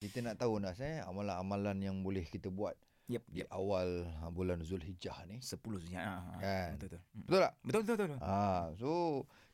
Kita nak tahu Nas eh amalan-amalan yang boleh kita buat Yep, di yep. awal ha, bulan Zulhijjah ni. 10 Zulhijjah. Ha, ha, Kan? Betul betul. Hmm. Betul tak? Betul betul betul. Ha, so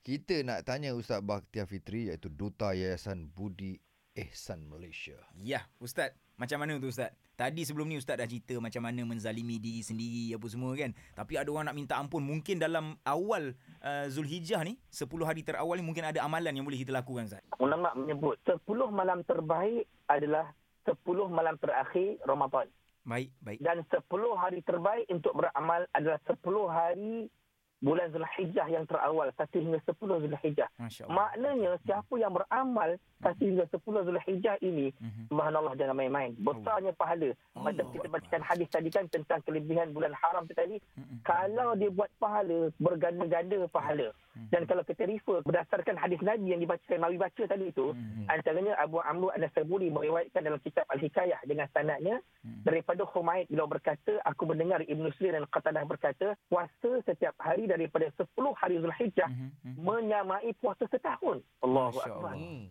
kita nak tanya Ustaz Bakhtiar Fitri iaitu Duta Yayasan Budi Ehsan Malaysia. Ya, Ustaz. Macam mana tu Ustaz? Tadi sebelum ni Ustaz dah cerita macam mana menzalimi diri sendiri apa semua kan. Tapi ada orang nak minta ampun. Mungkin dalam awal uh, Zulhijjah ni, 10 hari terawal ni mungkin ada amalan yang boleh kita lakukan Ustaz. ulama menyebut 10 malam terbaik adalah 10 malam terakhir Ramadan Baik, baik. dan 10 hari terbaik untuk beramal adalah 10 hari bulan Zulhijjah yang terawal 1 hingga 10 Zulhijjah. Maknanya siapa yang beramal 1 hingga 10 Zulhijjah ini Mhm. subhanallah jangan main-main. Besarnya pahala. Macam Allah kita bacakan hadis tadi kan tentang kelebihan bulan haram tu tadi. Mhm. Kalau dia buat pahala berganda-ganda pahala. Mhm. Dan kalau kita refer berdasarkan hadis Nabi yang dibacakan Nabi baca tadi itu, Mhm. antaranya Abu Amru An-Nasaburi meriwayatkan dalam kitab Al-Hikayah dengan sanadnya Mhm. daripada Humaid beliau berkata, aku mendengar Ibn Sirin dan Qatadah berkata, puasa setiap hari daripada 10 hari Zulhijjah Mhm. Mhm. menyamai puasa setahun. Allahu Akbar. Allah. Hmm.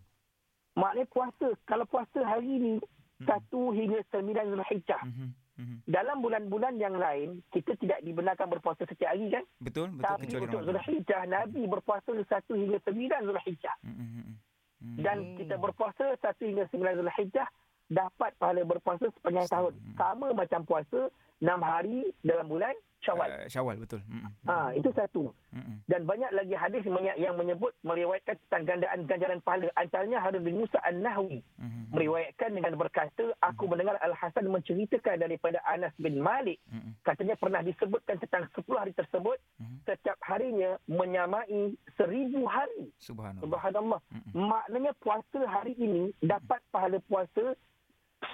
Maknanya puasa, kalau puasa hari ini Hmm. 1 hingga 9 Zulhijjah. Mhm. Mhm. Dalam bulan-bulan yang lain, kita tidak dibenarkan berpuasa setiap hari kan? Betul, betul Tapi kecuali untuk. Zulhijjah, Nabi berpuasa 1 hingga 9 Zulhijjah. Mhm. Mhm. Mhm. Dan kita berpuasa 1 hingga 9 Zulhijjah, dapat pahala berpuasa sepanjang tahun. Hmm. Sama macam puasa 6 hari dalam bulan Syawal. Uh, Syawal betul. Mhm. Ha, itu satu. Mhm. Dan banyak lagi hadis yang menyebut meriwayatkan tentang gandaan ganjaran pahala. Antaranya Harun bin Musa An-Nahwi Mhm. meriwayatkan dengan berkata, aku mendengar Al-Hasan menceritakan daripada Anas bin Malik. Mhm. Katanya pernah disebutkan tentang 10 hari tersebut, Mhm. setiap harinya menyamai seribu hari. Subhanallah. Subhanallah. Mhm. Maknanya puasa hari ini dapat pahala puasa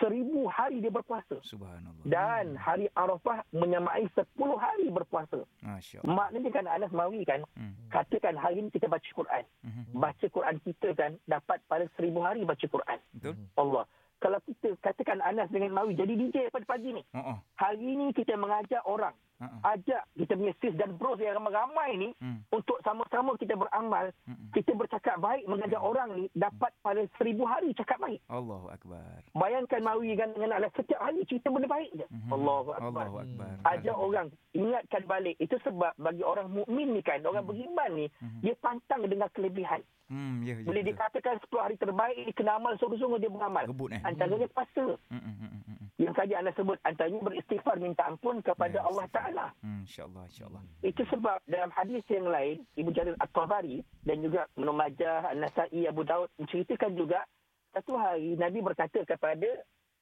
seribu hari dia berpuasa. Subhanallah. Dan hari Arafah menyamai sepuluh hari berpuasa. Masya Allah. Maknanya kan Anas Mawi kan, Mhm. katakan hari ini kita baca Quran. Mhm. Baca Quran kita kan dapat pada seribu hari baca Quran. Betul? Allah. Kalau kita katakan Anas dengan Mawi jadi DJ pada pagi ni. Oh. Hari ini kita mengajak orang. Uh-uh. Ajak kita punya sis dan bros yang ramai-ramai ni Hmm. untuk sama-sama kita beramal. Mm-mm. Kita bercakap baik mengajak orang ni dapat pada seribu hari cakap baik. Allahu Akbar. Bayangkan Mawi dengan anak setiap hari cerita benda baik je. Mhm. Allahu Akbar. Allahu Akbar. Ajak orang ingatkan balik. Itu sebab bagi orang mukmin ni kan, orang beriman ni, Mhm. dia pantang dengan kelebihan. Hmm, ya, ya, Bila betul. dikatakan 10 hari terbaik ni kena amal sungguh-sungguh dia beramal. Rebut, eh? Antaranya puasa. Hmm, hmm, hmm, hmm, hmm. Yang tadi anda sebut antaranya beristighfar minta ampun kepada Ya, Allah. Taala. Hmm, InsyaAllah, insyaAllah. Itu sebab dalam hadis yang lain Ibu Jarir At-Tabari dan juga Ibn Majah, An-Nasai, Abu Daud menceritakan juga satu hari Nabi berkata kepada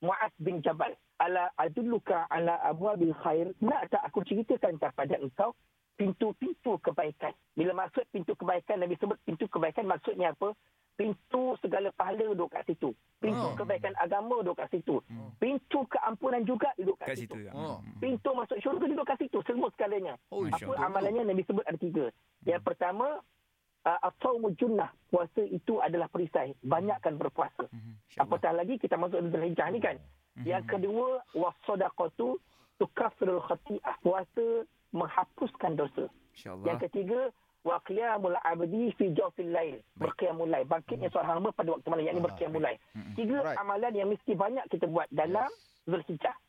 Muaz bin Jabal, "Ala adulluka ala abwabil khair?" Nak tak aku ceritakan kepada engkau pintu-pintu kebaikan. Bila maksud pintu kebaikan, Nabi sebut pintu kebaikan maksudnya apa? Pintu segala pahala duduk kat situ. Pintu Oh. kebaikan agama duduk kat situ. Hmm. Pintu keampunan juga duduk kat, Kat situ. ya. Oh. Hmm, hmm. Pintu masuk syurga duduk kat situ. Semua segalanya. Oh, Apa Allah. amalannya Nabi sebut ada tiga. Yang pertama, uh, as-sawmu junnah. Puasa itu adalah perisai. Banyakkan berpuasa. Hmm. Apatah lagi kita masuk dalam hijrah ni kan. Hmm. Yang kedua, was-sadaqatu tukaffirul khati'ah. Puasa menghapuskan dosa. Yang ketiga, wa qiyamul abdi fi jawfil lail. Berqiyamul lail. Bangkitnya seorang hamba pada waktu malam. Yang ini Ah, berqiyamul lail. Hmm, hmm. Tiga Alright. amalan yang mesti banyak kita buat dalam Zulhijjah.